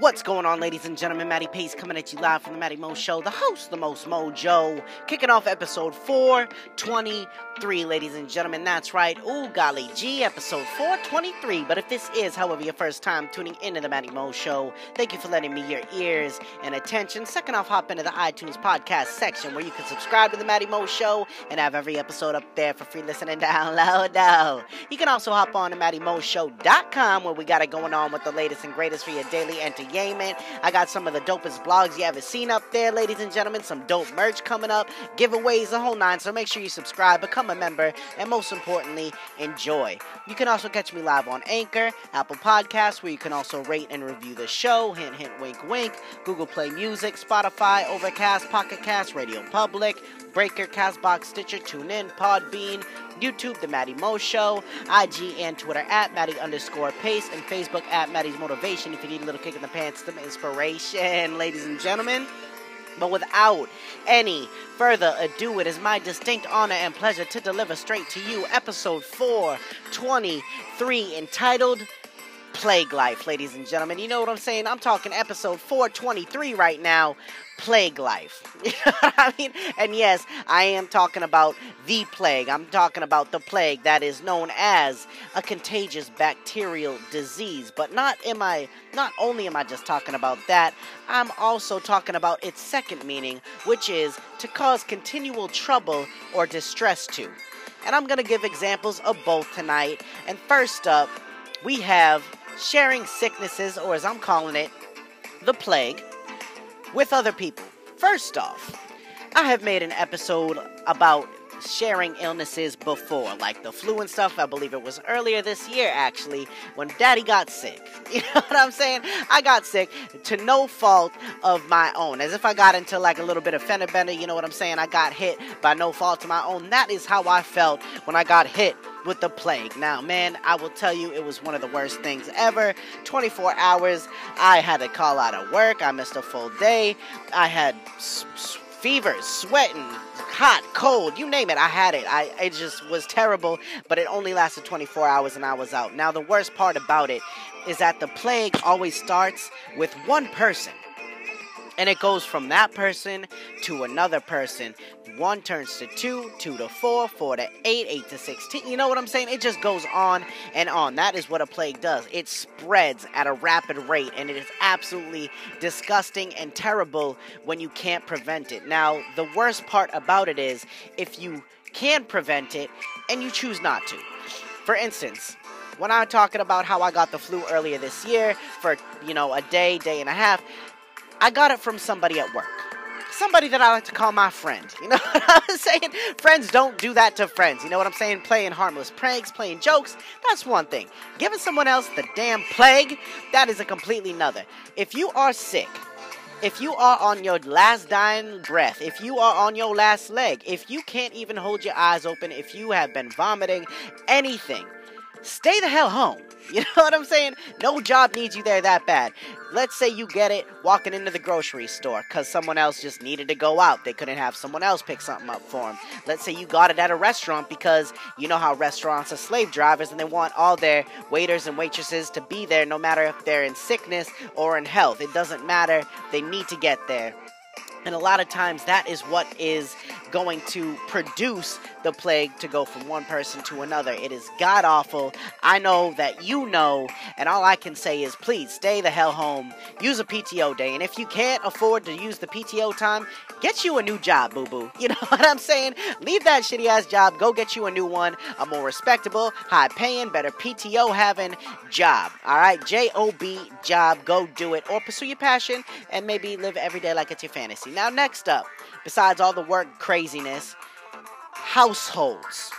What's going on, ladies and gentlemen? Matty Pace coming at you live from the Matty Mo Show, the host, the most mojo, kicking off episode 423, ladies and gentlemen. That's right, ooh, golly gee, episode 423. But if this is, however, your first time tuning into the Matty Mo Show, thank you for letting me your ears and attention. Second off, hop into the iTunes podcast section where you can subscribe to the Matty Mo Show and have every episode up there for free listening download. You can also hop on to MattyMoShow.com where we got it going on with the latest and greatest for your daily entertainment Yemen. I got some of the dopest blogs you ever seen up there, ladies and gentlemen. Some dope merch coming up, giveaways, the whole nine. So make sure you subscribe, become a member, and most importantly, enjoy. You can also catch me live on Anchor, Apple Podcasts, where you can also rate and review the show. Hint, hint, wink, wink. Google Play Music, Spotify, Overcast, Pocket Cast, Radio Public. Breaker, Castbox, Stitcher, TuneIn, Podbean, YouTube, The Matty Mo Show, IG and Twitter at Matty underscore Pace, and Facebook at Matty's Motivation if you need a little kick in the pants, inspiration, ladies and gentlemen. But without any further ado, it is my distinct honor and pleasure to deliver straight to you episode 423 entitled Plague Life, ladies and gentlemen. You know what I'm saying? I'm talking episode 423 right now. Plague Life. I mean? And yes, I am talking about the plague. I'm talking about the plague that is known as a contagious bacterial disease. But not am I not only am I just talking about that, I'm also talking about its second meaning, which is to cause continual trouble or distress to. And I'm going to give examples of both tonight. And first up, we have sharing sicknesses, or as I'm calling it, the plague, with other people. First off, I have made an episode about sharing illnesses before, like the flu and stuff. I believe it was earlier this year, actually, when daddy got sick. You know what I'm saying? I got sick to no fault of my own. As if I got into like a little bit of fender bender, you know what I'm saying? I got hit by no fault of my own. That is how I felt when I got hit with the plague. Now, man, I will tell you, it was one of the worst things ever. 24 hours, I had to call out of work. I missed a full day. I had s- fevers, sweating, hot, cold, you name it. I had it. I it just was terrible, but it only lasted 24 hours and I was out. Now, the worst part about it is that the plague always starts with one person. And it goes from that person to another person. One turns to two, two to four, four to eight, eight to 16. You know what I'm saying? It just goes on and on. That is what a plague does. It spreads at a rapid rate, and it is absolutely disgusting and terrible when you can't prevent it. Now, the worst part about it is if you can prevent it and you choose not to. For instance, when I'm talking about how I got the flu earlier this year for, you know, a day, day and a half, I got it from somebody at work. Somebody that I like to call my friend. You know what I'm saying? Friends don't do that to friends. You know what I'm saying? Playing harmless pranks, playing jokes, that's one thing. Giving someone else the damn plague, that is a completely another. If you are sick, if you are on your last dying breath, if you are on your last leg, if you can't even hold your eyes open, if you have been vomiting, anything, stay the hell home. You know what I'm saying? No job needs you there that bad. Let's say you get it walking into the grocery store because someone else just needed to go out. They couldn't have someone else pick something up for them. Let's say you got it at a restaurant because you know how restaurants are slave drivers and they want all their waiters and waitresses to be there no matter if they're in sickness or in health. It doesn't matter. They need to get there. And a lot of times that is what is going to produce the plague to go from one person to another. It is god awful. I know that you know, and all I can say is please stay the hell home. Use a PTO day. And if you can't afford to use the PTO time, get you a new job, boo boo. You know what I'm saying? Leave that shitty ass job, go get you a new one, a more respectable, high paying, better PTO having job. All right? J O B job. Go do it. Or pursue your passion and maybe live every day like it's your fantasy. Now, next up, besides all the work craziness, households.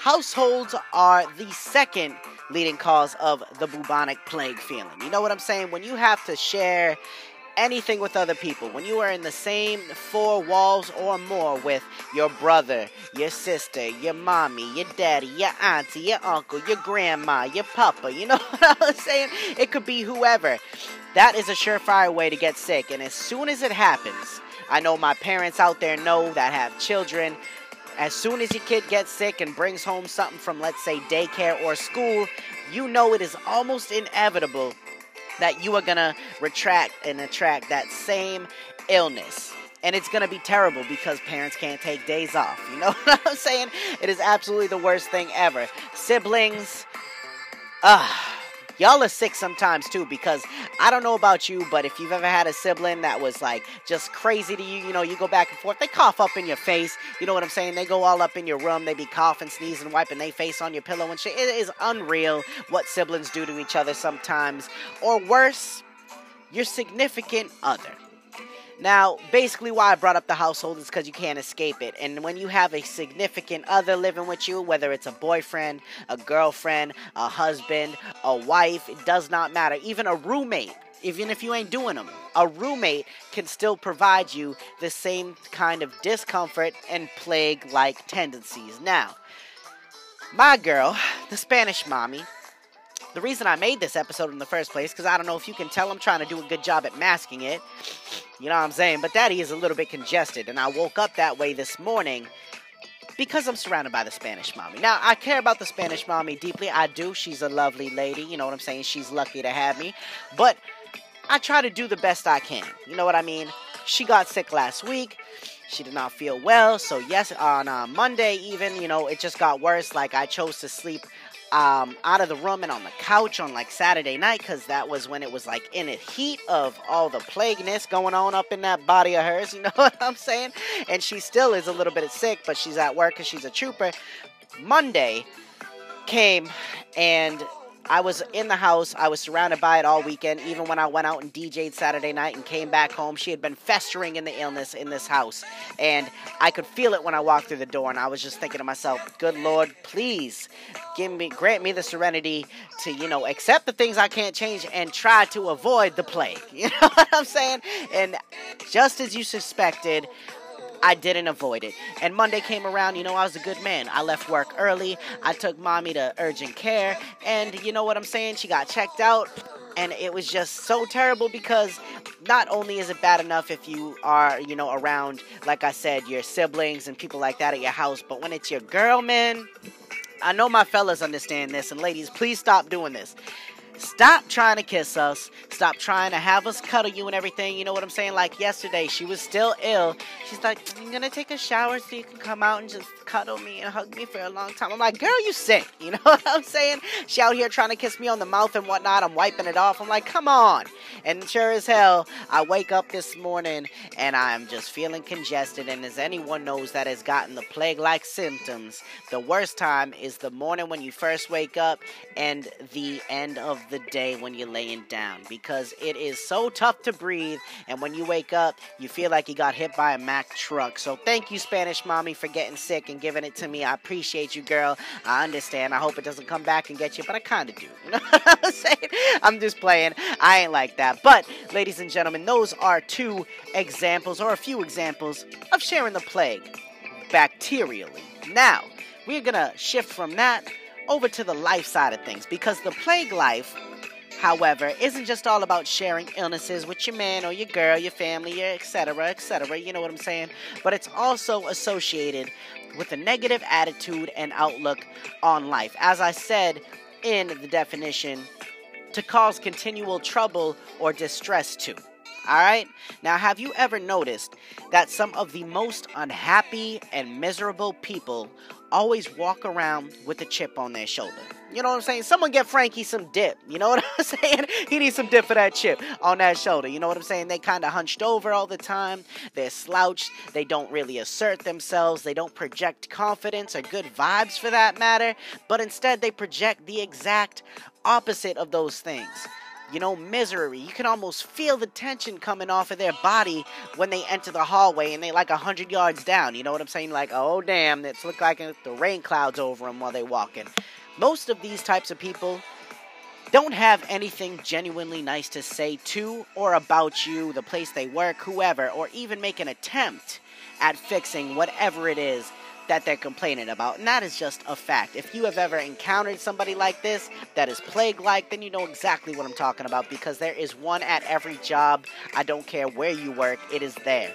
Households are the second leading cause of the bubonic plague feeling. You know what I'm saying? When you have to share anything with other people, when you are in the same four walls or more with your brother, your sister, your mommy, your daddy, your auntie, your uncle, your grandma, your papa, you know what I'm saying? It could be whoever. That is a surefire way to get sick. And as soon as it happens, I know my parents out there know that have children. As soon as your kid gets sick and brings home something from, let's say, daycare or school, you know it is almost inevitable that you are going to retract and attract that same illness. And it's going to be terrible because parents can't take days off. You know what I'm saying? It is absolutely the worst thing ever. Siblings, ah. Y'all are sick sometimes too because I don't know about you, but if you've ever had a sibling that was like just crazy to you, you know, you go back and forth, they cough up in your face. You know what I'm saying? They go all up in your room, they be coughing, sneezing, wiping their face on your pillow and shit. It is unreal what siblings do to each other sometimes. Or worse, your significant other. Now, basically, why I brought up the household is because you can't escape it. And when you have a significant other living with you, whether it's a boyfriend, a girlfriend, a husband, a wife, it does not matter. Even a roommate, even if you ain't doing them, a roommate can still provide you the same kind of discomfort and plague like tendencies. Now, my girl, the Spanish mommy, the reason I made this episode in the first place, because I don't know if you can tell I'm trying to do a good job at masking it. You know what I'm saying? But Daddy is a little bit congested, and I woke up that way this morning because I'm surrounded by the Spanish mommy. Now, I care about the Spanish mommy deeply. I do. She's a lovely lady. You know what I'm saying? She's lucky to have me. But I try to do the best I can. You know what I mean? She got sick last week. She did not feel well. So, yes, on uh, Monday, even, you know, it just got worse. Like, I chose to sleep um, out of the room and on the couch on like Saturday night because that was when it was like in the heat of all the plagueness going on up in that body of hers. You know what I'm saying? And she still is a little bit sick, but she's at work because she's a trooper. Monday came and I was in the house. I was surrounded by it all weekend. Even when I went out and DJ'd Saturday night and came back home, she had been festering in the illness in this house. And I could feel it when I walked through the door. And I was just thinking to myself, good Lord, please give me, grant me the serenity to, you know, accept the things I can't change and try to avoid the plague. You know what I'm saying? And just as you suspected, I didn't avoid it. And Monday came around, you know, I was a good man. I left work early. I took mommy to urgent care. And you know what I'm saying? She got checked out. And it was just so terrible because not only is it bad enough if you are, you know, around, like I said, your siblings and people like that at your house, but when it's your girl, man, I know my fellas understand this. And ladies, please stop doing this. Stop trying to kiss us. Stop trying to have us cuddle you and everything. You know what I'm saying? Like yesterday, she was still ill. She's like, I'm gonna take a shower so you can come out and just cuddle me and hug me for a long time. I'm like, girl, you sick. You know what I'm saying? She out here trying to kiss me on the mouth and whatnot. I'm wiping it off. I'm like, come on. And sure as hell, I wake up this morning and I'm just feeling congested. And as anyone knows that has gotten the plague like symptoms, the worst time is the morning when you first wake up and the end of the day when you're laying down because it is so tough to breathe. And when you wake up, you feel like you got hit by a Mack truck. So thank you, Spanish mommy, for getting sick and giving it to me. I appreciate you, girl. I understand. I hope it doesn't come back and get you, but I kind of do. You know what I'm saying? I'm just playing. I ain't like that. But, ladies and gentlemen, those are two examples or a few examples of sharing the plague bacterially. Now, we're going to shift from that over to the life side of things because the plague life however isn't just all about sharing illnesses with your man or your girl your family your etc etc you know what i'm saying but it's also associated with a negative attitude and outlook on life as i said in the definition to cause continual trouble or distress to all right? Now, have you ever noticed that some of the most unhappy and miserable people always walk around with a chip on their shoulder? You know what I'm saying? Someone get Frankie some dip. You know what I'm saying? He needs some dip for that chip on that shoulder. You know what I'm saying? They kind of hunched over all the time. They're slouched. They don't really assert themselves. They don't project confidence or good vibes for that matter. But instead, they project the exact opposite of those things you know, misery. You can almost feel the tension coming off of their body when they enter the hallway and they like a hundred yards down. You know what I'm saying? Like, oh damn, it's look like the rain clouds over them while they walking. Most of these types of people don't have anything genuinely nice to say to or about you, the place they work, whoever, or even make an attempt at fixing whatever it is that they're complaining about. And that is just a fact. If you have ever encountered somebody like this that is plague like, then you know exactly what I'm talking about because there is one at every job. I don't care where you work, it is there.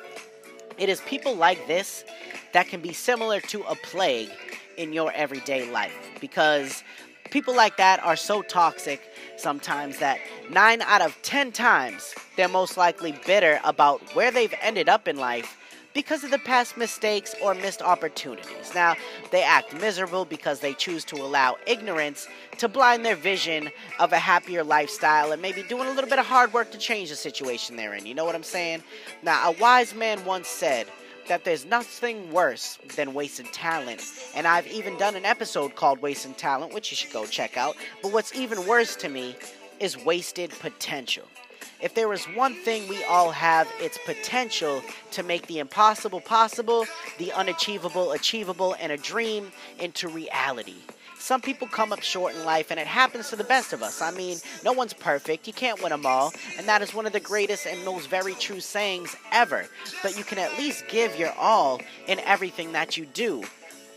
It is people like this that can be similar to a plague in your everyday life because people like that are so toxic sometimes that nine out of ten times they're most likely bitter about where they've ended up in life because of the past mistakes or missed opportunities. Now, they act miserable because they choose to allow ignorance to blind their vision of a happier lifestyle and maybe doing a little bit of hard work to change the situation they're in. You know what I'm saying? Now, a wise man once said, that there's nothing worse than wasted talent. And I've even done an episode called Wasting Talent, which you should go check out. But what's even worse to me is wasted potential. If there is one thing we all have, it's potential to make the impossible possible, the unachievable achievable, and a dream into reality. Some people come up short in life, and it happens to the best of us. I mean, no one's perfect. You can't win them all. And that is one of the greatest and most very true sayings ever. But you can at least give your all in everything that you do.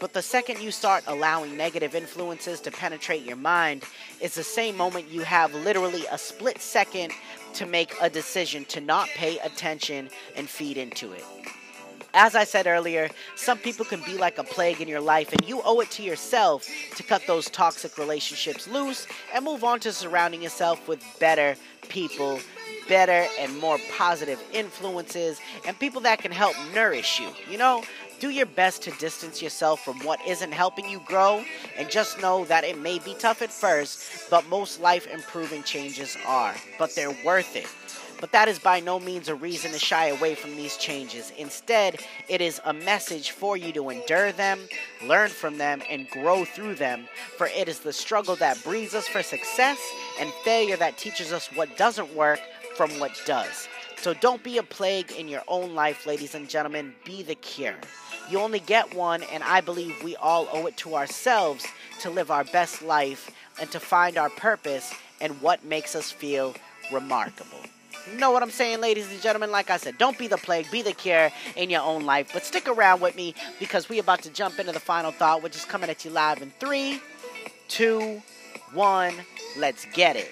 But the second you start allowing negative influences to penetrate your mind, it's the same moment you have literally a split second to make a decision to not pay attention and feed into it. As I said earlier, some people can be like a plague in your life, and you owe it to yourself to cut those toxic relationships loose and move on to surrounding yourself with better people, better and more positive influences, and people that can help nourish you. You know, do your best to distance yourself from what isn't helping you grow, and just know that it may be tough at first, but most life improving changes are. But they're worth it. But that is by no means a reason to shy away from these changes. Instead, it is a message for you to endure them, learn from them, and grow through them. For it is the struggle that breeds us for success and failure that teaches us what doesn't work from what does. So don't be a plague in your own life, ladies and gentlemen. Be the cure. You only get one, and I believe we all owe it to ourselves to live our best life and to find our purpose and what makes us feel remarkable. Know what I'm saying, ladies and gentlemen? Like I said, don't be the plague, be the cure in your own life. But stick around with me because we about to jump into the final thought, which is coming at you live in three, two, one. Let's get it.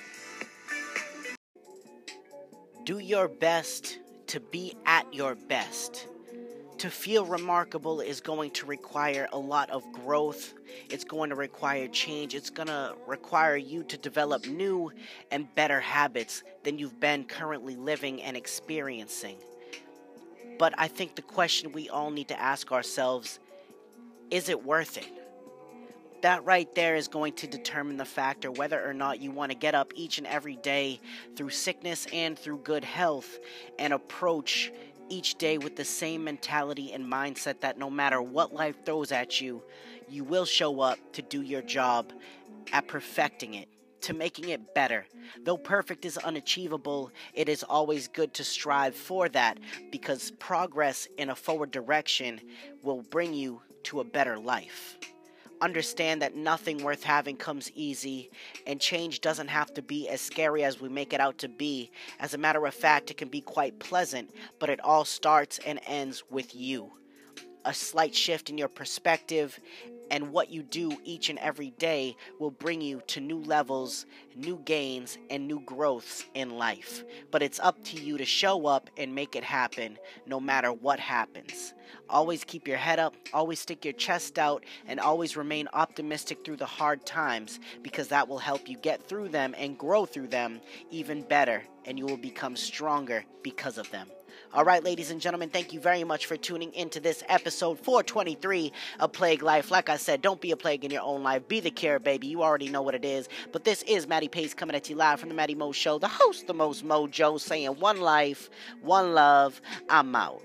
Do your best to be at your best to feel remarkable is going to require a lot of growth. It's going to require change. It's going to require you to develop new and better habits than you've been currently living and experiencing. But I think the question we all need to ask ourselves is it worth it? That right there is going to determine the factor whether or not you want to get up each and every day through sickness and through good health and approach each day with the same mentality and mindset that no matter what life throws at you, you will show up to do your job at perfecting it, to making it better. Though perfect is unachievable, it is always good to strive for that because progress in a forward direction will bring you to a better life understand that nothing worth having comes easy, and change doesn't have to be as scary as we make it out to be. As a matter of fact, it can be quite pleasant, but it all starts and ends with you. A slight shift in your perspective and what you do each and every day will bring you to new levels, new gains, and new growths in life. But it's up to you to show up and make it happen no matter what happens. Always keep your head up, always stick your chest out, and always remain optimistic through the hard times because that will help you get through them and grow through them even better, and you will become stronger because of them. All right, ladies and gentlemen, thank you very much for tuning into this episode 423 of Plague Life. Like I said, don't be a plague in your own life. Be the care, baby. You already know what it is. But this is Matty Pace coming at you live from the Matty Mo Show, the host, the most mojo, saying one life, one love. I'm out.